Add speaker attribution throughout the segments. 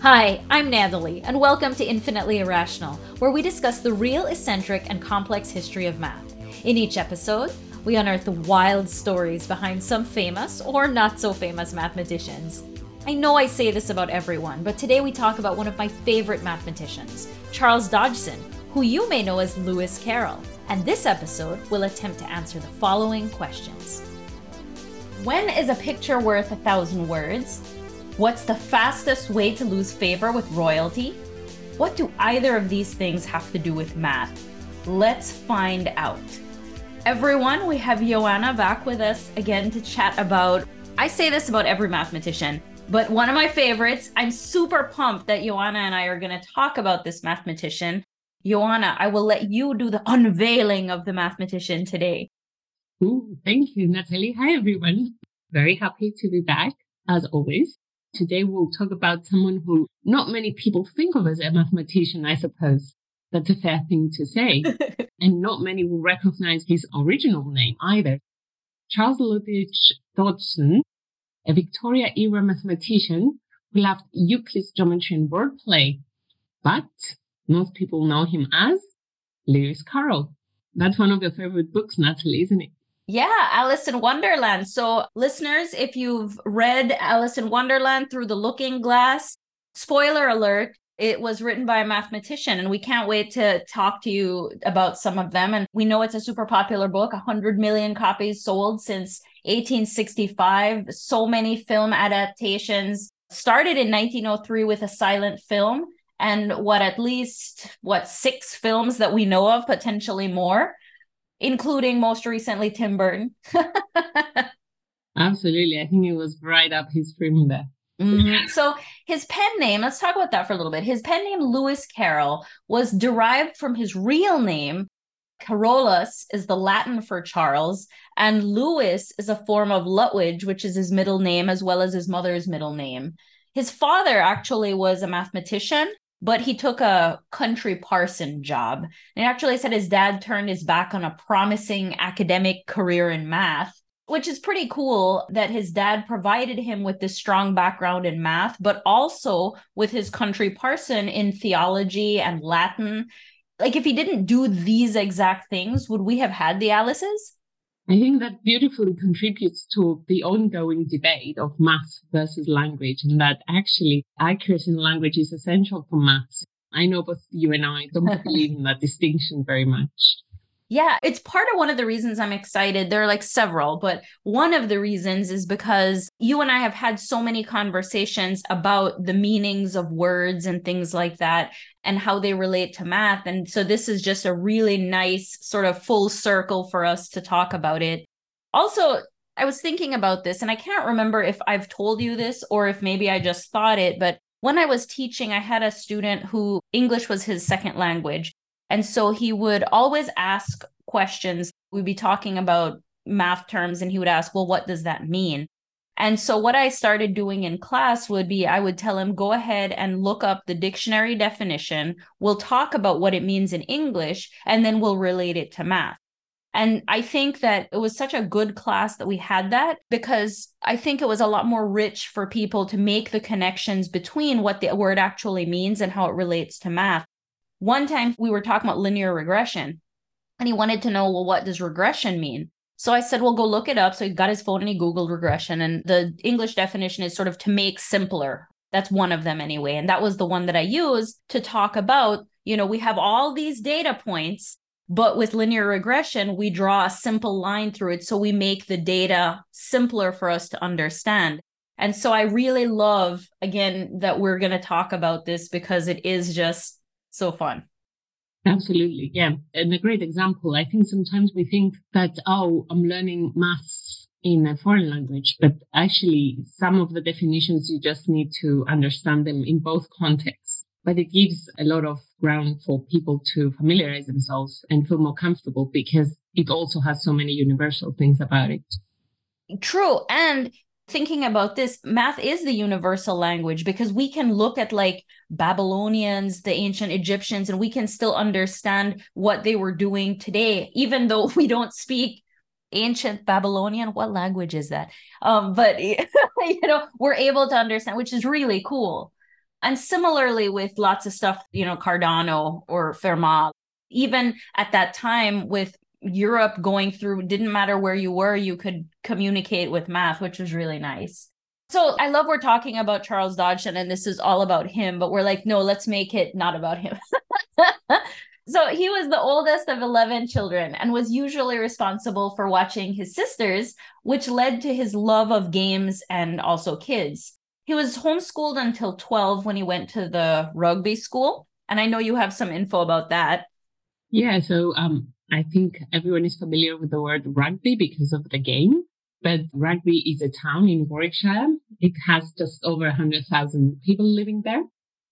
Speaker 1: Hi, I'm Natalie, and welcome to Infinitely Irrational, where we discuss the real, eccentric, and complex history of math. In each episode, we unearth the wild stories behind some famous or not so famous mathematicians. I know I say this about everyone, but today we talk about one of my favorite mathematicians, Charles Dodgson, who you may know as Lewis Carroll. And this episode will attempt to answer the following questions When is a picture worth a thousand words? What's the fastest way to lose favor with royalty? What do either of these things have to do with math? Let's find out. Everyone, we have Ioanna back with us again to chat about. I say this about every mathematician, but one of my favorites. I'm super pumped that Ioanna and I are going to talk about this mathematician. Ioanna, I will let you do the unveiling of the mathematician today.
Speaker 2: Ooh, thank you, Natalie. Hi, everyone. Very happy to be back, as always. Today we'll talk about someone who not many people think of as a mathematician, I suppose. That's a fair thing to say. and not many will recognize his original name either. Charles Lutwidge Dodgson, a Victoria era mathematician who loved Euclid's geometry and wordplay. But most people know him as Lewis Carroll. That's one of your favorite books, Natalie, isn't it?
Speaker 1: Yeah, Alice in Wonderland. So, listeners, if you've read Alice in Wonderland through the looking glass, spoiler alert, it was written by a mathematician, and we can't wait to talk to you about some of them. And we know it's a super popular book 100 million copies sold since 1865, so many film adaptations. Started in 1903 with a silent film, and what at least what six films that we know of, potentially more including most recently Tim Burton.
Speaker 2: Absolutely. I think it was right up his stream there.
Speaker 1: Mm-hmm. So his pen name, let's talk about that for a little bit. His pen name, Lewis Carroll, was derived from his real name. Carolus is the Latin for Charles, and Lewis is a form of Lutwidge, which is his middle name as well as his mother's middle name. His father actually was a mathematician but he took a country parson job. And actually said his dad turned his back on a promising academic career in math, which is pretty cool that his dad provided him with this strong background in math, but also with his country parson in theology and Latin. Like, if he didn't do these exact things, would we have had the Alices?
Speaker 2: I think that beautifully contributes to the ongoing debate of math versus language, and that actually accuracy in language is essential for maths. I know both you and I don't believe in that distinction very much.
Speaker 1: Yeah, it's part of one of the reasons I'm excited. There are like several, but one of the reasons is because you and I have had so many conversations about the meanings of words and things like that and how they relate to math. And so this is just a really nice sort of full circle for us to talk about it. Also, I was thinking about this and I can't remember if I've told you this or if maybe I just thought it, but when I was teaching, I had a student who English was his second language. And so he would always ask questions. We'd be talking about math terms, and he would ask, Well, what does that mean? And so, what I started doing in class would be I would tell him, Go ahead and look up the dictionary definition. We'll talk about what it means in English, and then we'll relate it to math. And I think that it was such a good class that we had that because I think it was a lot more rich for people to make the connections between what the word actually means and how it relates to math. One time we were talking about linear regression and he wanted to know, well, what does regression mean? So I said, well, go look it up. So he got his phone and he Googled regression. And the English definition is sort of to make simpler. That's one of them anyway. And that was the one that I used to talk about, you know, we have all these data points, but with linear regression, we draw a simple line through it. So we make the data simpler for us to understand. And so I really love, again, that we're going to talk about this because it is just so fun.
Speaker 2: Absolutely. Yeah. And a great example. I think sometimes we think that, oh, I'm learning maths in a foreign language, but actually some of the definitions you just need to understand them in both contexts. But it gives a lot of ground for people to familiarize themselves and feel more comfortable because it also has so many universal things about it.
Speaker 1: True. And thinking about this, math is the universal language because we can look at like Babylonians, the ancient Egyptians, and we can still understand what they were doing today, even though we don't speak ancient Babylonian. What language is that? Um, but you know, we're able to understand, which is really cool. And similarly with lots of stuff, you know, Cardano or Fermat, even at that time with Europe going through, didn't matter where you were, you could communicate with math, which was really nice. So I love we're talking about Charles Dodgson and this is all about him, but we're like, no, let's make it not about him. so he was the oldest of 11 children and was usually responsible for watching his sisters, which led to his love of games and also kids. He was homeschooled until 12 when he went to the rugby school. And I know you have some info about that.
Speaker 2: Yeah, so um, I think everyone is familiar with the word rugby because of the game. But Rugby is a town in Warwickshire. It has just over 100,000 people living there.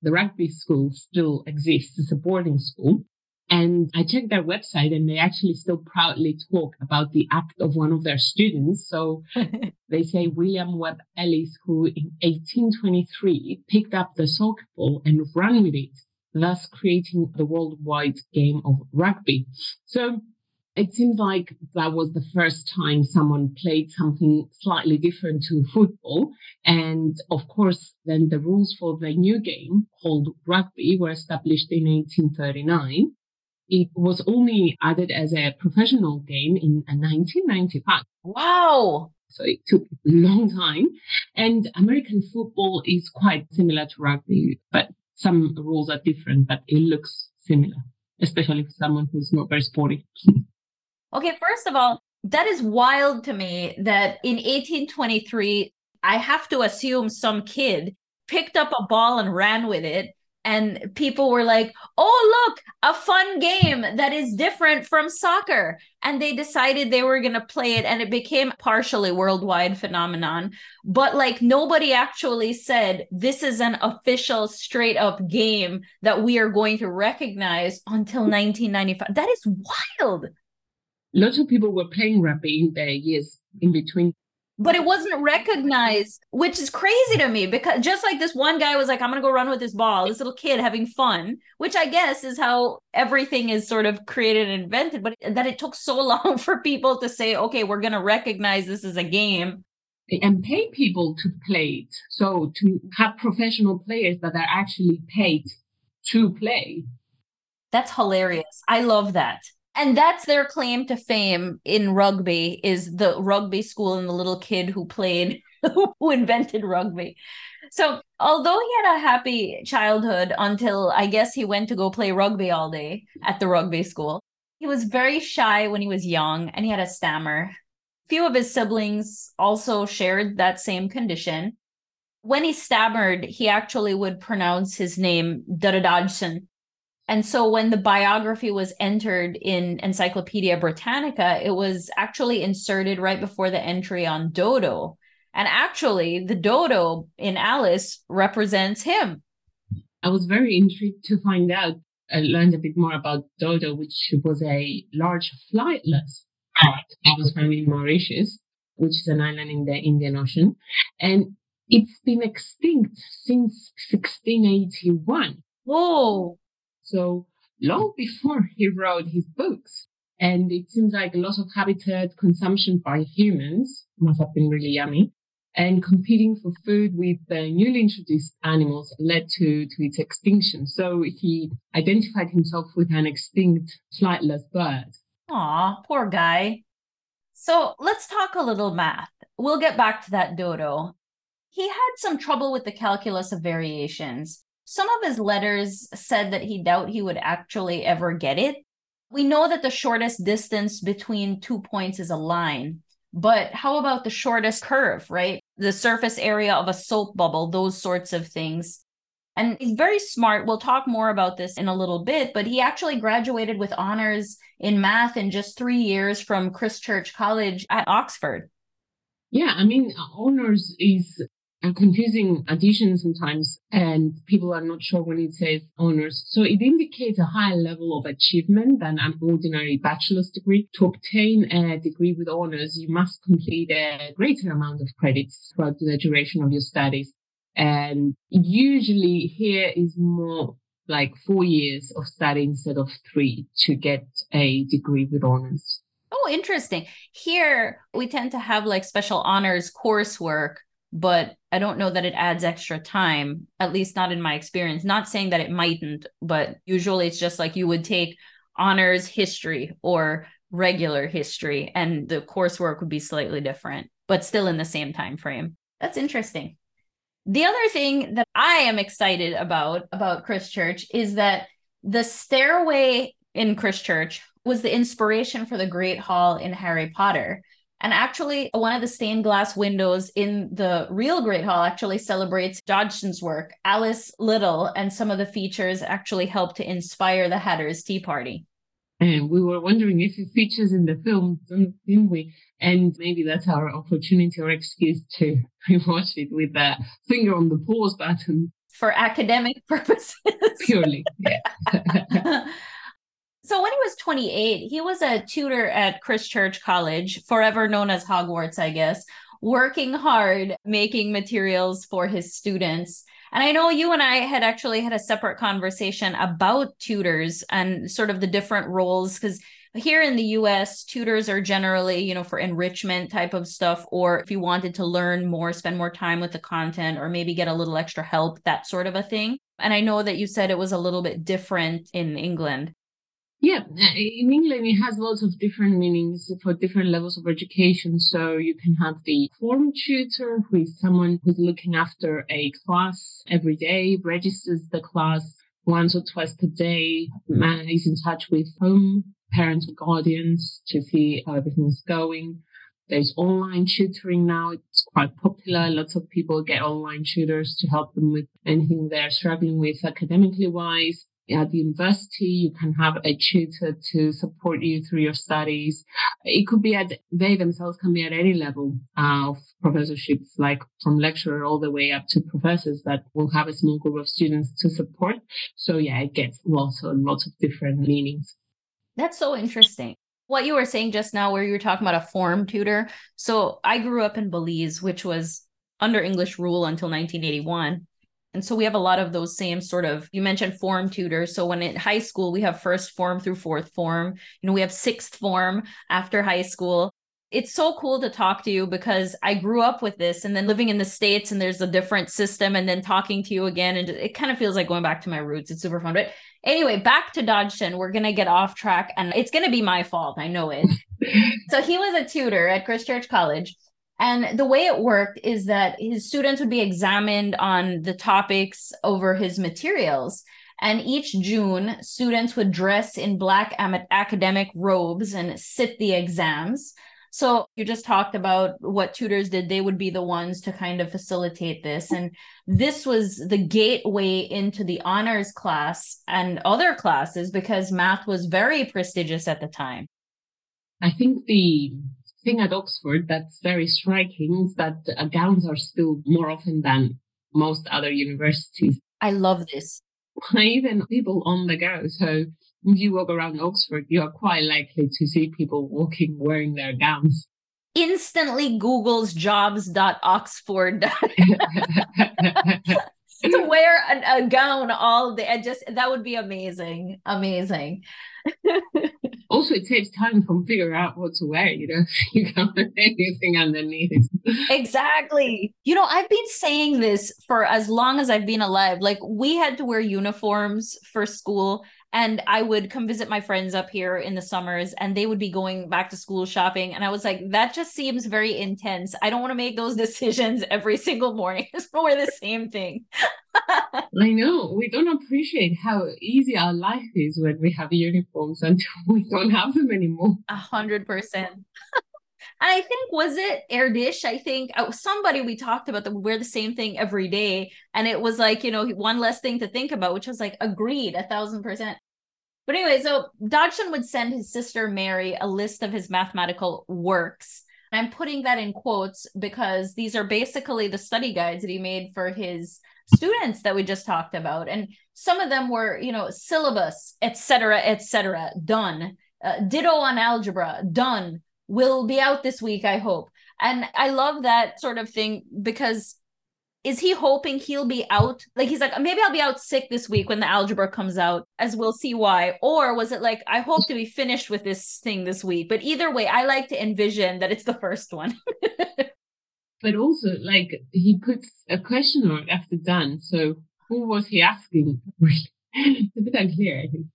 Speaker 2: The rugby school still exists It's a boarding school. And I checked their website and they actually still proudly talk about the act of one of their students. So they say William Webb Ellis, who in 1823 picked up the soccer ball and ran with it, thus creating the worldwide game of rugby. So it seems like that was the first time someone played something slightly different to football. And of course, then the rules for the new game called rugby were established in 1839. It was only added as a professional game in uh, 1995.
Speaker 1: Wow.
Speaker 2: So it took a long time. And American football is quite similar to rugby, but some rules are different, but it looks similar, especially for someone who's not very sporty.
Speaker 1: Okay, first of all, that is wild to me that in 1823, I have to assume some kid picked up a ball and ran with it. And people were like, oh, look, a fun game that is different from soccer. And they decided they were going to play it. And it became partially worldwide phenomenon. But like nobody actually said, this is an official straight up game that we are going to recognize until 1995. That is wild
Speaker 2: lots of people were playing rugby in the years in between
Speaker 1: but it wasn't recognized, which is crazy to me because just like this one guy was like, I'm going to go run with this ball, this little kid having fun, which I guess is how everything is sort of created and invented, but that it took so long for people to say, okay, we're going to recognize this as a game.
Speaker 2: And pay people to play it. So to have professional players that are actually paid to play.
Speaker 1: That's hilarious. I love that and that's their claim to fame in rugby is the rugby school and the little kid who played who invented rugby. So although he had a happy childhood until i guess he went to go play rugby all day at the rugby school he was very shy when he was young and he had a stammer. Few of his siblings also shared that same condition. When he stammered he actually would pronounce his name Dodgson and so when the biography was entered in Encyclopedia Britannica, it was actually inserted right before the entry on Dodo. And actually, the dodo in Alice represents him.
Speaker 2: I was very intrigued to find out. I learned a bit more about Dodo, which was a large flightless bird that was found in Mauritius, which is an island in the Indian Ocean. And it's been extinct since 1681.
Speaker 1: Whoa.
Speaker 2: So long before he wrote his books. And it seems like a loss of habitat consumption by humans must have been really yummy. And competing for food with the newly introduced animals led to, to its extinction. So he identified himself with an extinct flightless bird.
Speaker 1: Aw, poor guy. So let's talk a little math. We'll get back to that dodo. He had some trouble with the calculus of variations. Some of his letters said that he doubt he would actually ever get it. We know that the shortest distance between two points is a line, but how about the shortest curve, right? The surface area of a soap bubble, those sorts of things. And he's very smart. We'll talk more about this in a little bit, but he actually graduated with honors in math in just three years from Christ Church College at Oxford.
Speaker 2: Yeah, I mean, honors is confusing addition sometimes, and people are not sure when it says honors. So it indicates a higher level of achievement than an ordinary bachelor's degree. To obtain a degree with honors, you must complete a greater amount of credits throughout the duration of your studies. And usually here is more like four years of study instead of three to get a degree with honors.
Speaker 1: Oh, interesting. Here we tend to have like special honors coursework but I don't know that it adds extra time, at least not in my experience. Not saying that it mightn't, but usually it's just like you would take honors history or regular history and the coursework would be slightly different, but still in the same time frame. That's interesting. The other thing that I am excited about about Christ Church is that the stairway in Christ Church was the inspiration for the Great Hall in Harry Potter. And actually, one of the stained glass windows in the real Great Hall actually celebrates Dodgson's work. Alice Liddell and some of the features actually helped to inspire the Hatter's Tea Party.
Speaker 2: And we were wondering if it features in the film, didn't we? And maybe that's our opportunity or excuse to rewatch it with the finger on the pause button.
Speaker 1: For academic purposes.
Speaker 2: Purely, yeah.
Speaker 1: So when he was 28, he was a tutor at Christ Church College, forever known as Hogwarts, I guess, working hard making materials for his students. And I know you and I had actually had a separate conversation about tutors and sort of the different roles because here in the US, tutors are generally, you know, for enrichment type of stuff, or if you wanted to learn more, spend more time with the content, or maybe get a little extra help, that sort of a thing. And I know that you said it was a little bit different in England.
Speaker 2: Yeah, uh, in England, it has lots of different meanings for different levels of education. So you can have the form tutor, who is someone who's looking after a class every day, registers the class once or twice per day, is in touch with home parents or guardians to see how everything's going. There's online tutoring now. It's quite popular. Lots of people get online tutors to help them with anything they're struggling with academically wise at the university. You can have a tutor to support you through your studies. It could be at, they themselves can be at any level of professorships, like from lecturer all the way up to professors that will have a small group of students to support. So yeah, it gets lots and lots of different meanings.
Speaker 1: That's so interesting. What you were saying just now, where you were talking about a form tutor. So I grew up in Belize, which was under English rule until 1981. And so we have a lot of those same sort of, you mentioned form tutors. So when in high school, we have first form through fourth form, you know, we have sixth form after high school. It's so cool to talk to you because I grew up with this and then living in the States and there's a different system and then talking to you again. And it kind of feels like going back to my roots. It's super fun. But anyway, back to Dodgson. We're going to get off track and it's going to be my fault. I know it. so he was a tutor at Christ Church College and the way it worked is that his students would be examined on the topics over his materials. And each June, students would dress in black academic robes and sit the exams. So you just talked about what tutors did. They would be the ones to kind of facilitate this. And this was the gateway into the honors class and other classes because math was very prestigious at the time.
Speaker 2: I think the thing at Oxford that's very striking is that uh, gowns are still more often than most other universities.
Speaker 1: I love this.
Speaker 2: Even people on the go. So if you walk around Oxford, you are quite likely to see people walking wearing their gowns.
Speaker 1: Instantly Google's jobs.oxford. to wear a, a, gown all day. I just that would be amazing. Amazing.
Speaker 2: Also, it takes time from figure out what to wear. You know, you can't wear anything underneath.
Speaker 1: exactly. You know, I've been saying this for as long as I've been alive. Like we had to wear uniforms for school, and I would come visit my friends up here in the summers and they would be going back to school shopping. And I was like, that just seems very intense. I don't want to make those decisions every single morning. Just the same thing.
Speaker 2: I know. We don't appreciate how easy our life is when we have uniforms until we don't have them anymore.
Speaker 1: A hundred percent. I think was it Erdős? I think uh, somebody we talked about that would wear the same thing every day, and it was like you know one less thing to think about, which was like agreed a thousand percent. But anyway, so Dodgson would send his sister Mary a list of his mathematical works. And I'm putting that in quotes because these are basically the study guides that he made for his students that we just talked about. And some of them were, you know, syllabus, etc., etc., done. Uh, ditto on algebra, done. Will be out this week, I hope. And I love that sort of thing because is he hoping he'll be out? Like he's like, maybe I'll be out sick this week when the algebra comes out, as we'll see why. Or was it like, I hope to be finished with this thing this week? But either way, I like to envision that it's the first one.
Speaker 2: But also, like, he puts a question mark after done. So who was he asking? it's a bit unclear, I think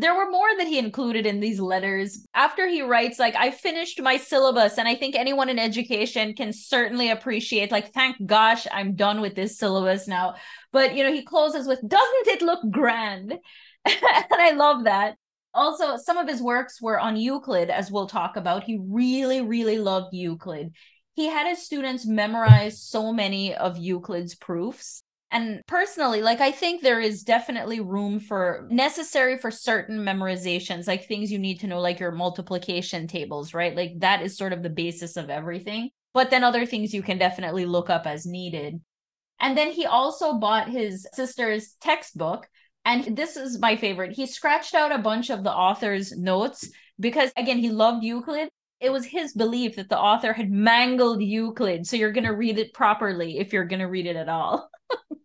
Speaker 1: there were more that he included in these letters. After he writes like i finished my syllabus and i think anyone in education can certainly appreciate like thank gosh i'm done with this syllabus now. But you know he closes with doesn't it look grand? And i love that. Also some of his works were on euclid as we'll talk about. He really really loved euclid. He had his students memorize so many of euclid's proofs and personally, like I think there is definitely room for necessary for certain memorizations, like things you need to know, like your multiplication tables, right? Like that is sort of the basis of everything. But then other things you can definitely look up as needed. And then he also bought his sister's textbook. And this is my favorite. He scratched out a bunch of the author's notes because, again, he loved Euclid. It was his belief that the author had mangled Euclid. So you're going to read it properly if you're going to read it at all.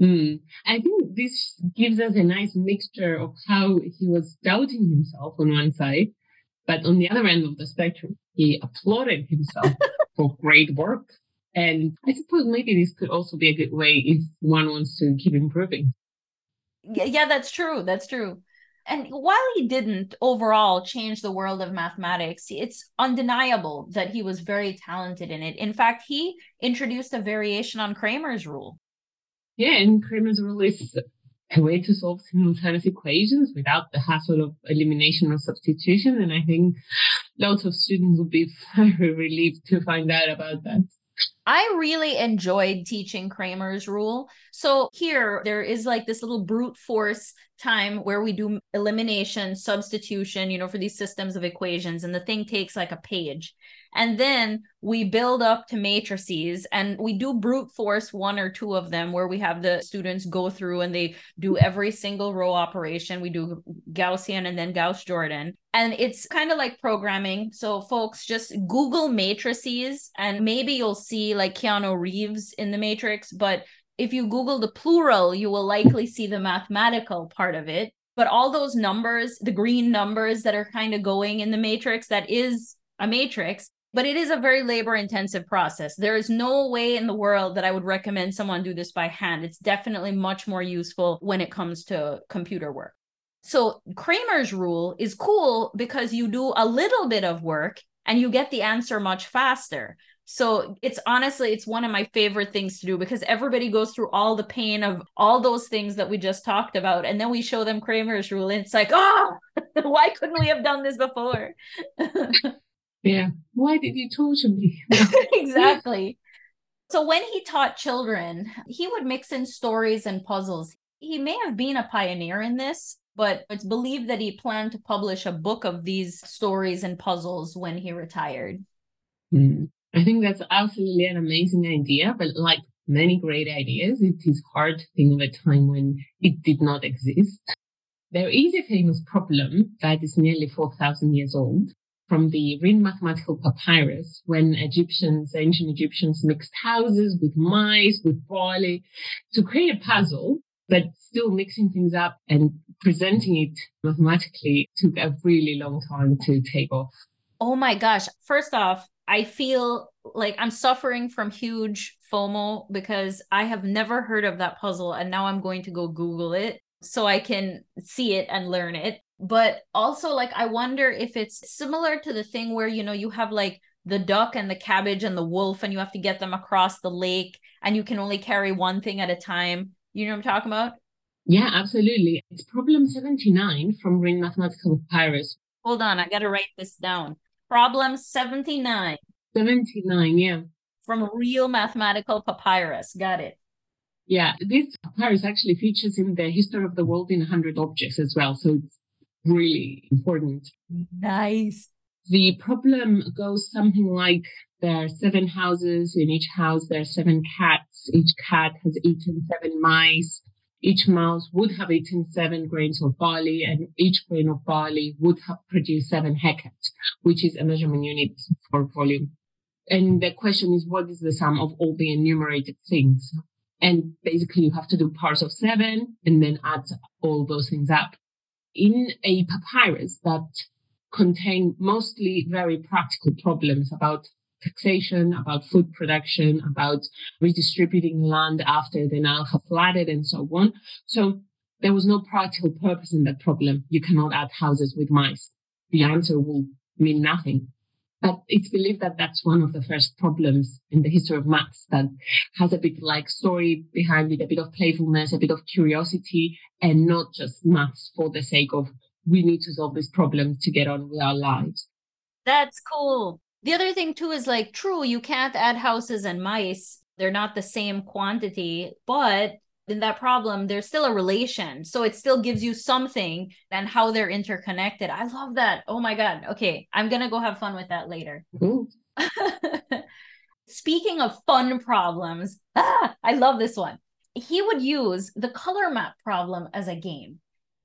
Speaker 2: Mm. I think this gives us a nice mixture of how he was doubting himself on one side, but on the other end of the spectrum, he applauded himself for great work. And I suppose maybe this could also be a good way if one wants to keep improving.
Speaker 1: Yeah, that's true. That's true. And while he didn't overall change the world of mathematics, it's undeniable that he was very talented in it. In fact, he introduced a variation on Cramer's rule.
Speaker 2: Yeah, and Cramer's rule is a way to solve simultaneous equations without the hassle of elimination or substitution. And I think lots of students will be very relieved to find out about that.
Speaker 1: I really enjoyed teaching Cramer's rule. So here there is like this little brute force time where we do elimination, substitution, you know, for these systems of equations and the thing takes like a page. And then we build up to matrices and we do brute force one or two of them where we have the students go through and they do every single row operation. We do Gaussian and then Gauss Jordan. And it's kind of like programming. So, folks, just Google matrices and maybe you'll see like Keanu Reeves in the Matrix. But if you Google the plural, you will likely see the mathematical part of it. But all those numbers, the green numbers that are kind of going in the matrix, that is a matrix but it is a very labor intensive process. There is no way in the world that I would recommend someone do this by hand. It's definitely much more useful when it comes to computer work. So Cramer's rule is cool because you do a little bit of work and you get the answer much faster. So it's honestly, it's one of my favorite things to do because everybody goes through all the pain of all those things that we just talked about. And then we show them Cramer's rule and it's like, oh, why couldn't we have done this before?
Speaker 2: Yeah. Why did you torture me?
Speaker 1: exactly. So when he taught children, he would mix in stories and puzzles. He may have been a pioneer in this, but it's believed that he planned to publish a book of these stories and puzzles when he retired.
Speaker 2: Mm. I think that's absolutely an amazing idea, but like many great ideas, it is hard to think of a time when it did not exist. There is a famous problem that is nearly 4,000 years old from the Rhind mathematical papyrus when Egyptians, ancient Egyptians mixed houses with mice, with barley to create a puzzle, but still mixing things up and presenting it mathematically took a really long time to take off.
Speaker 1: Oh my gosh. First off, I feel like I'm suffering from huge FOMO because I have never heard of that puzzle and now I'm going to go Google it so I can see it and learn it but also like i wonder if it's similar to the thing where you know you have like the duck and the cabbage and the wolf and you have to get them across the lake and you can only carry one thing at a time. You know what i'm talking about?
Speaker 2: Yeah absolutely. It's problem 79 from Rhind mathematical papyrus.
Speaker 1: Hold on i gotta write this down. Problem 79
Speaker 2: 79 yeah.
Speaker 1: From real mathematical papyrus. Got it.
Speaker 2: Yeah, this papyrus actually features in the History of the World in 100 Objects as well. So it's really important.
Speaker 1: Nice.
Speaker 2: The problem goes something like there are seven houses. In each house, there are seven cats. Each cat has eaten seven mice. Each mouse would have eaten seven grains of barley, and each grain of barley would have produced seven hekats, which is a measurement unit for volume. And the question is, what is the sum of all the enumerated things? And basically, you have to do parts of seven and then add all those things up in a papyrus that contain mostly very practical problems about taxation, about food production, about redistributing land after the Nile have flooded and so on. So there was no practical purpose in that problem. You cannot add houses with mice. The answer will mean nothing. But it's believed that that's one of the first problems in the history of maths that has a bit like story behind it, a bit of playfulness, a bit of curiosity, and not just maths for the sake of we need to solve this problem to get on with our lives.
Speaker 1: That's cool. The other thing too is like true, you can't add houses and mice. They're not the same quantity, but in that problem, there's still a relation. So it still gives you something and how they're interconnected. I love that. Oh my God. Okay. I'm going to go have fun with that later. Speaking of fun problems, ah, I love this one. He would use the color map problem as a game.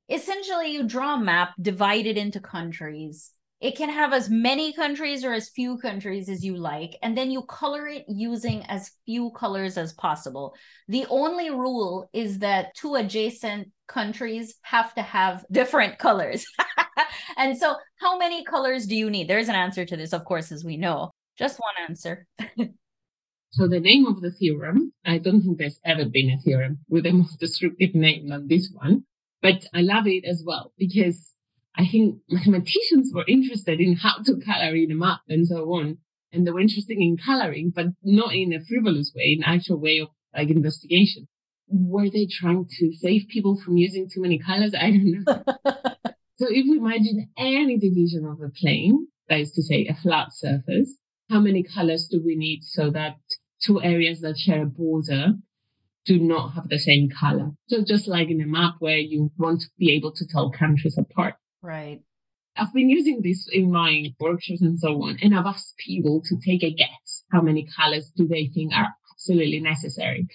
Speaker 1: Essentially, you draw a map divided into countries it can have as many countries or as few countries as you like, and then you color it using as few colors as possible. The only rule is that two adjacent countries have to have different colors. and so, how many colors do you need? There's an answer to this, of course, as we know. Just one answer.
Speaker 2: so, the name of the theorem, I don't think there's ever been a theorem with a more descriptive name than this one, but I love it as well because I think mathematicians were interested in how to color in a map and so on. And they were interested in coloring, but not in a frivolous way, in actual way of like investigation. Were they trying to save people from using too many colors? I don't know. so if we imagine any division of a plane, that is to say a flat surface, how many colors do we need so that two areas that share a border do not have the same color? So just like in a map where you want to be able to tell countries apart.
Speaker 1: Right.
Speaker 2: I've been using this in my workshops and so on, and I've asked people to take a guess how many colors do they think are absolutely necessary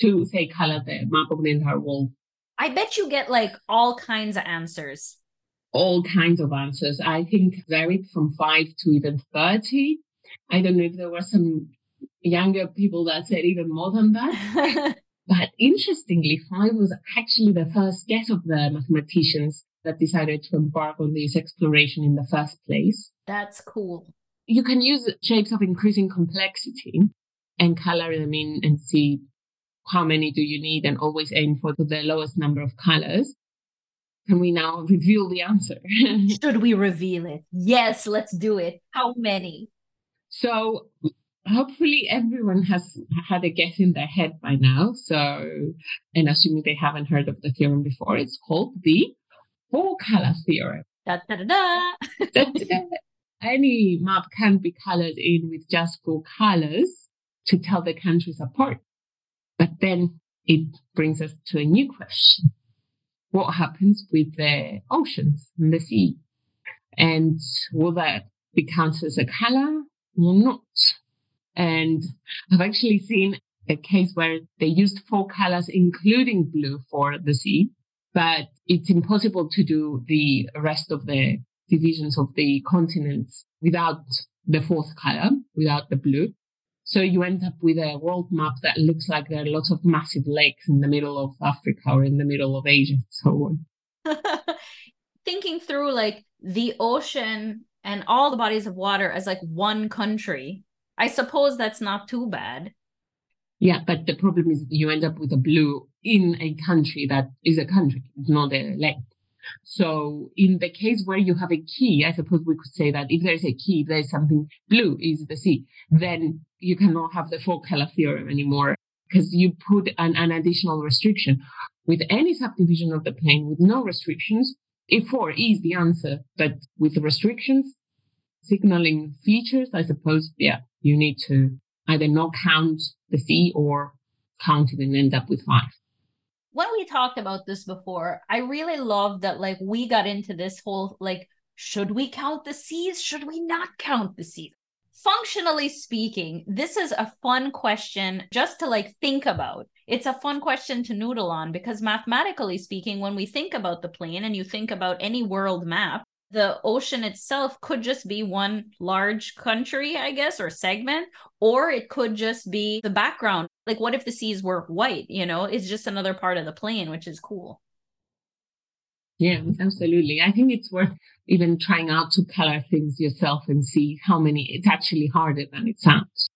Speaker 2: to say color the map of the entire world.
Speaker 1: I bet you get like all kinds of answers.
Speaker 2: All kinds of answers. I think varied from five to even 30. I don't know if there were some younger people that said even more than that. but interestingly, five was actually the first guess of the mathematicians that decided to embark on this exploration in the first place.
Speaker 1: That's cool.
Speaker 2: You can use shapes of increasing complexity and color them in and see how many do you need and always aim for the lowest number of colors. Can we now reveal the answer?
Speaker 1: Should we reveal it? Yes, let's do it. How many?
Speaker 2: So hopefully everyone has had a guess in their head by now. So, and assuming they haven't heard of the theorem before, it's called the four color theorem.
Speaker 1: Da, da, da,
Speaker 2: da. Any map can be colored in with just four colors to tell the countries apart. But then it brings us to a new question. What happens with the oceans and the sea? And will that be counted as a color or not? And I've actually seen a case where they used four colors, including blue for the sea but it's impossible to do the rest of the divisions of the continents without the fourth color, without the blue. So you end up with a world map that looks like there are lots of massive lakes in the middle of Africa or in the middle of Asia, and so on.
Speaker 1: Thinking through like the ocean and all the bodies of water as like one country, I suppose that's not too bad.
Speaker 2: Yeah, but the problem is you end up with a blue in a country that is a country, it's not a land. So in the case where you have a key, I suppose we could say that if there's a key, if there's something blue is the sea, then you cannot have the four color theorem anymore because you put an, an additional restriction. With any subdivision of the plane with no restrictions, if four is the answer, but with restrictions, signaling features, I suppose, yeah, you need to either not count the sea or count it and end up with five.
Speaker 1: When we talked about this before, I really love that like we got into this whole like, should we count the seas? Should we not count the seas? Functionally speaking, this is a fun question just to like think about. It's a fun question to noodle on because mathematically speaking, when we think about the plane and you think about any world map, the ocean itself could just be one large country, I guess, or segment, or it could just be the background. Like, what if the seas were white? You know, it's just another part of the plane, which is cool.
Speaker 2: Yeah, absolutely. I think it's worth even trying out to color things yourself and see how many it's actually harder than it sounds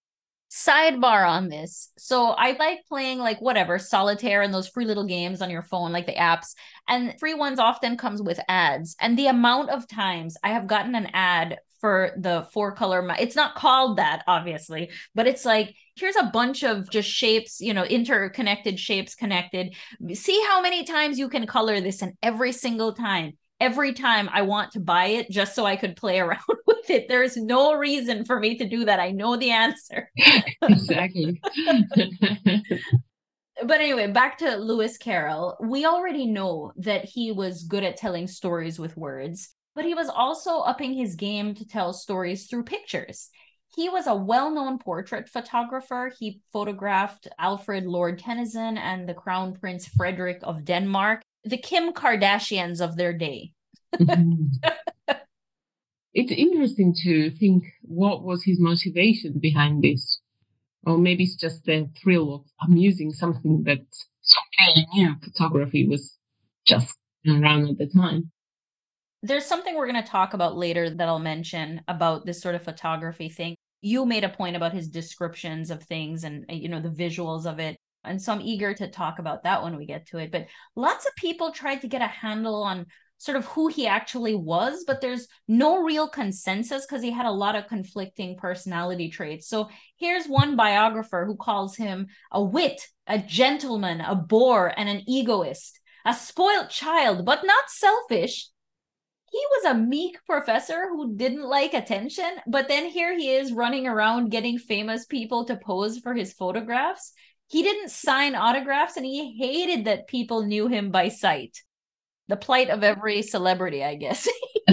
Speaker 1: sidebar on this. So I like playing like whatever solitaire and those free little games on your phone, like the apps. And free ones often comes with ads. And the amount of times I have gotten an ad for the four color, it's not called that obviously, but it's like here's a bunch of just shapes, you know, interconnected shapes connected. See how many times you can color this, and every single time every time I want to buy it just so I could play around with it. There's no reason for me to do that. I know the answer.
Speaker 2: exactly.
Speaker 1: but anyway, back to Lewis Carroll. We already know that he was good at telling stories with words, but he was also upping his game to tell stories through pictures. He was a well known portrait photographer. He photographed Alfred Lord Tennyson and the Crown Prince Frederick of Denmark the Kim Kardashians of their day.
Speaker 2: mm-hmm. It's interesting to think what was his motivation behind this. Or maybe it's just the thrill of amusing something that so new photography was just around at the time.
Speaker 1: There's something we're going to talk about later that I'll mention about this sort of photography thing. You made a point about his descriptions of things and uh, you know the visuals of it. And so I'm eager to talk about that when we get to it. But lots of people tried to get a handle on sort of who he actually was, but there's no real consensus because he had a lot of conflicting personality traits. So here's one biographer who calls him a wit, a gentleman, a bore, and an egoist, a spoilt child, but not selfish. He was a meek professor who didn't like attention, but then here he is running around getting famous people to pose for his photographs he didn't sign autographs and he hated that people knew him by sight. The plight of every celebrity, I guess.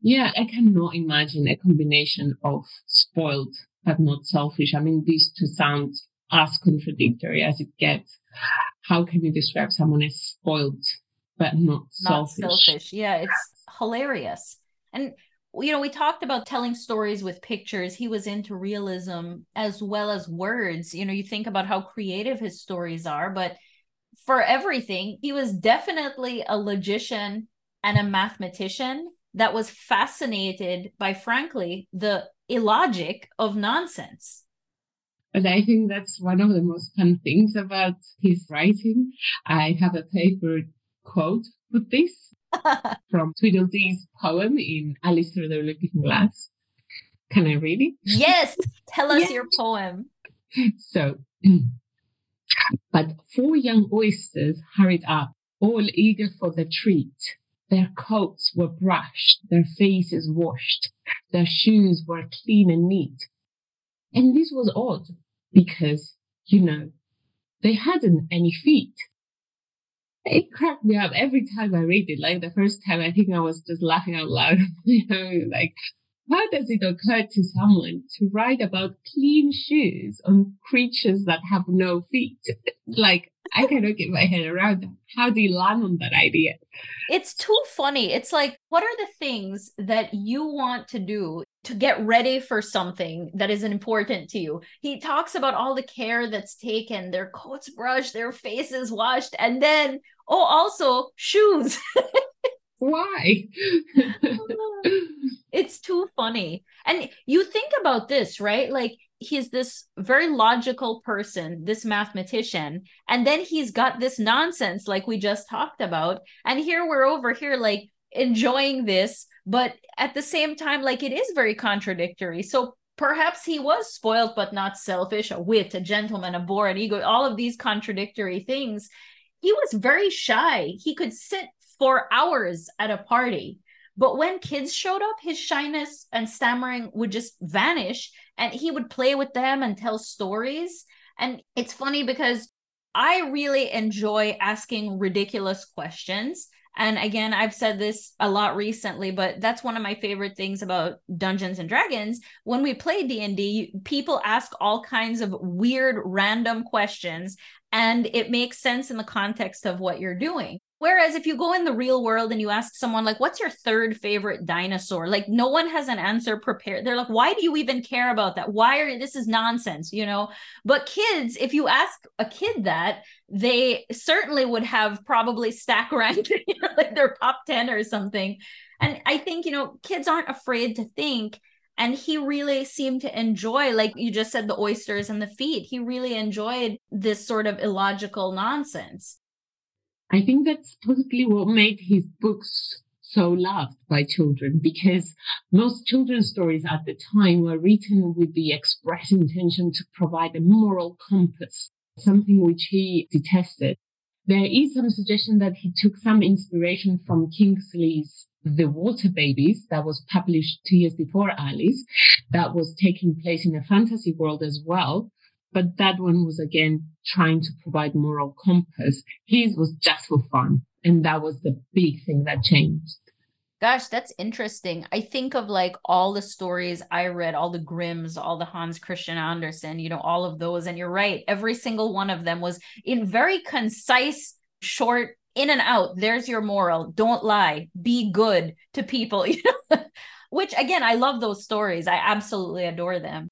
Speaker 2: yeah, I cannot imagine a combination of spoiled but not selfish. I mean, these two sound as contradictory as it gets. How can you describe someone as spoiled but not, not selfish? selfish?
Speaker 1: Yeah, it's hilarious. And you know, we talked about telling stories with pictures. He was into realism as well as words. You know, you think about how creative his stories are, but for everything, he was definitely a logician and a mathematician that was fascinated by, frankly, the illogic of nonsense.
Speaker 2: And I think that's one of the most fun things about his writing. I have a favorite quote with this from Tweedledee's poem in Alice Through the Looking Glass. Can I read it?
Speaker 1: Yes, tell us your poem.
Speaker 2: So, but four young oysters hurried up, all eager for the treat. Their coats were brushed, their faces washed, their shoes were clean and neat. And this was odd because, you know, they hadn't any feet it cracked me up every time I read it. Like the first time, I think I was just laughing out loud. you know, like how does it occur to someone to write about clean shoes on creatures that have no feet? like I cannot get my head around that. How do you land on that idea?
Speaker 1: It's too funny. It's like, what are the things that you want to do to get ready for something that is important to you. He talks about all the care that's taken, their coats brushed, their faces washed, and then, oh, also shoes.
Speaker 2: Why?
Speaker 1: it's too funny. And you think about this, right? Like he's this very logical person, this mathematician, and then he's got this nonsense like we just talked about. And here we're over here like enjoying this but at the same time like it is very contradictory. So perhaps he was spoiled but not selfish a wit a gentleman a bore an ego all of these contradictory things. He was very shy. He could sit for hours at a party. But when kids showed up his shyness and stammering would just vanish and he would play with them and tell stories. And it's funny because I really enjoy asking ridiculous questions and again, I've said this a lot recently, but that's one of my favorite things about Dungeons and Dragons. When we play D&D, people ask all kinds of weird random questions and it makes sense in the context of what you're doing. Whereas if you go in the real world and you ask someone, like, what's your third favorite dinosaur? Like, no one has an answer prepared. They're like, why do you even care about that? Why are you, this is nonsense, you know? But kids, if you ask a kid that, they certainly would have probably stack ranked, you know, like their top 10 or something. And I think, you know, kids aren't afraid to think. And he really seemed to enjoy, like you just said, the oysters and the feet. He really enjoyed this sort of illogical nonsense.
Speaker 2: I think that's possibly what made his books so loved by children because most children's stories at the time were written with the express intention to provide a moral compass, something which he detested. There is some suggestion that he took some inspiration from Kingsley's The Water Babies that was published two years before Alice, that was taking place in a fantasy world as well. But that one was again trying to provide moral compass. His was just for fun. And that was the big thing that changed.
Speaker 1: Gosh, that's interesting. I think of like all the stories I read, all the Grimms, all the Hans Christian Andersen, you know, all of those. And you're right, every single one of them was in very concise, short, in and out. There's your moral. Don't lie. Be good to people. You know? Which again, I love those stories. I absolutely adore them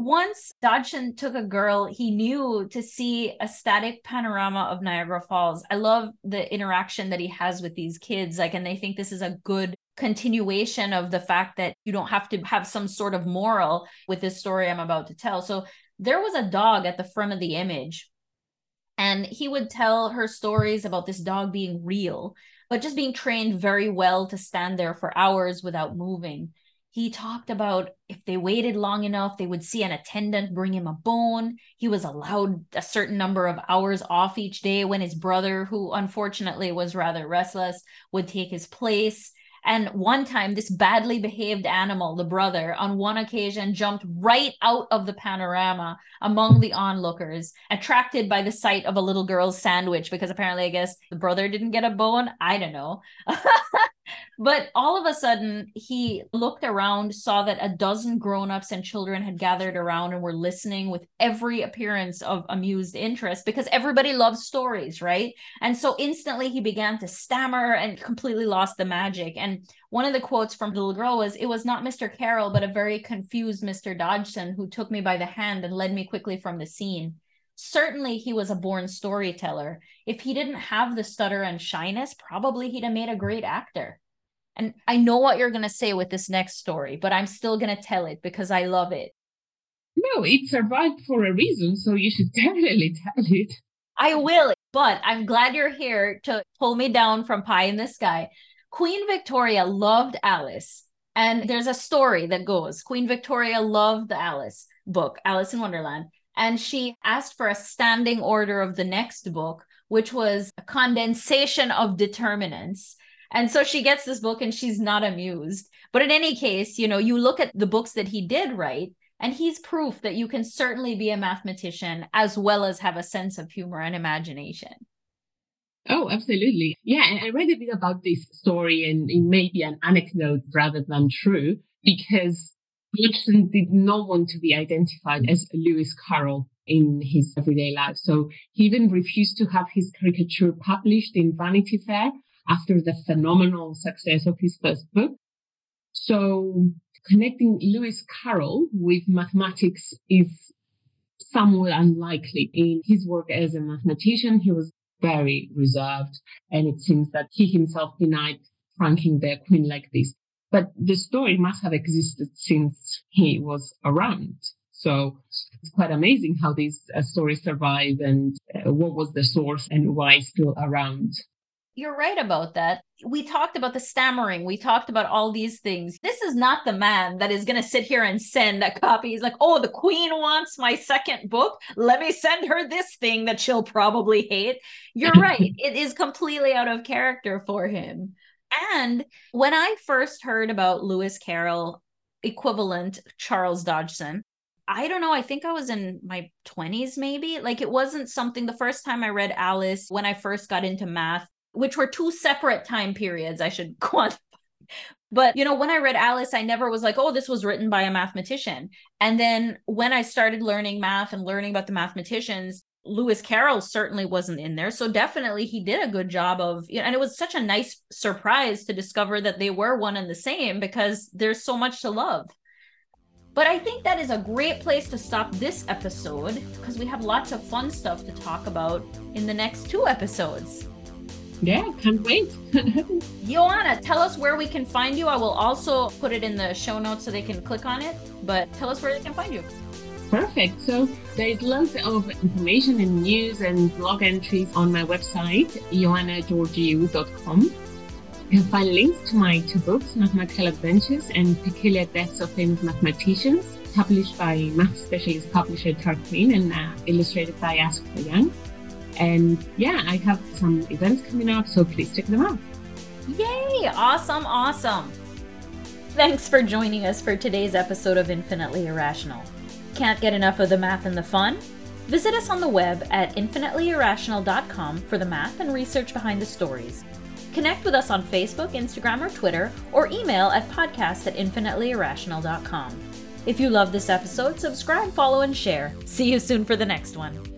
Speaker 1: once Dodgson took a girl he knew to see a static panorama of Niagara Falls. I love the interaction that he has with these kids. Like, and they think this is a good continuation of the fact that you don't have to have some sort of moral with this story I'm about to tell. So there was a dog at the front of the image. And he would tell her stories about this dog being real, but just being trained very well to stand there for hours without moving he talked about if they waited long enough, they would see an attendant bring him a bone. He was allowed a certain number of hours off each day when his brother, who unfortunately was rather restless, would take his place. And one time, this badly behaved animal, the brother, on one occasion jumped right out of the panorama among the onlookers, attracted by the sight of a little girl's sandwich, because apparently, I guess the brother didn't get a bone. I don't know. but all of a sudden, he looked around, saw that a dozen grown-ups and children had gathered around and were listening with every appearance of amused interest because everybody loves stories, right? And so instantly he began to stammer and completely lost the magic. And one of the quotes from the little girl was, It was not Mr. Carroll, but a very confused Mr. Dodgson who took me by the hand and led me quickly from the scene certainly he was a born storyteller. If he didn't have the stutter and shyness, probably he'd have made a great actor. And I know what you're going to say with this next story, but I'm still going to tell it because I love it.
Speaker 2: No, it survived for a reason, so you should definitely tell it.
Speaker 1: I will, but I'm glad you're here to pull me down from pie in the sky. Queen Victoria loved Alice. And there's a story that goes Queen Victoria loved the Alice book, Alice in Wonderland and she asked for a standing order of the next book, which was a condensation of determinants. And so she gets this book and she's not amused. But in any case, you know, you look at the books that he did write, and he's proof that you can certainly be a mathematician as well as have a sense of humor and imagination.
Speaker 2: Oh, absolutely. Yeah, I read a bit about this story and it may be an anecdote rather than true because Dodgson did not want to be identified as Lewis Carroll in his everyday life. So he even refused to have his caricature published in Vanity Fair after the phenomenal success of his first book. So connecting Lewis Carroll with mathematics is somewhat unlikely. In his work as a mathematician, he was very reserved, and it seems that he himself denied franking the queen like this. But the story must have existed since he was around. So it's quite amazing how these uh, stories survive and uh, what was the source and why still around.
Speaker 1: You're right about that. We talked about the stammering. We talked about all these things. This is not the man that is going to sit here and send a copy. He's like, oh, the queen wants my second book. Let me send her this thing that she'll probably hate. You're right. it is completely out of character for him. And when I first heard about Lewis Carroll, equivalent Charles Dodgson, I don't know. I think I was in my 20s, maybe. Like it wasn't something the first time I read Alice when I first got into math, which were two separate time periods, I should quantify. But, you know, when I read Alice, I never was like, oh, this was written by a mathematician. And then when I started learning math and learning about the mathematicians, Lewis Carroll certainly wasn't in there. So definitely he did a good job of, you know, and it was such a nice surprise to discover that they were one and the same because there's so much to love. But I think that is a great place to stop this episode because we have lots of fun stuff to talk about in the next two episodes.
Speaker 2: Yeah, can't wait.
Speaker 1: Ioanna, tell us where we can find you. I will also put it in the show notes so they can click on it, but tell us where they can find you.
Speaker 2: Perfect. So there's lots of information and news and blog entries on my website, ioannageorgiou.com. You can find links to my two books, Mathematical Adventures and Peculiar Deaths of Famous Mathematicians, published by math specialist publisher Tarquin and uh, illustrated by Asghar Young. And yeah, I have some events coming up, so please check them out.
Speaker 1: Yay! Awesome, awesome. Thanks for joining us for today's episode of Infinitely Irrational. Can't get enough of the math and the fun? Visit us on the web at infinitelyirrational.com for the math and research behind the stories. Connect with us on Facebook, Instagram, or Twitter, or email at podcast at infinitelyirrational.com. If you love this episode, subscribe, follow, and share. See you soon for the next one.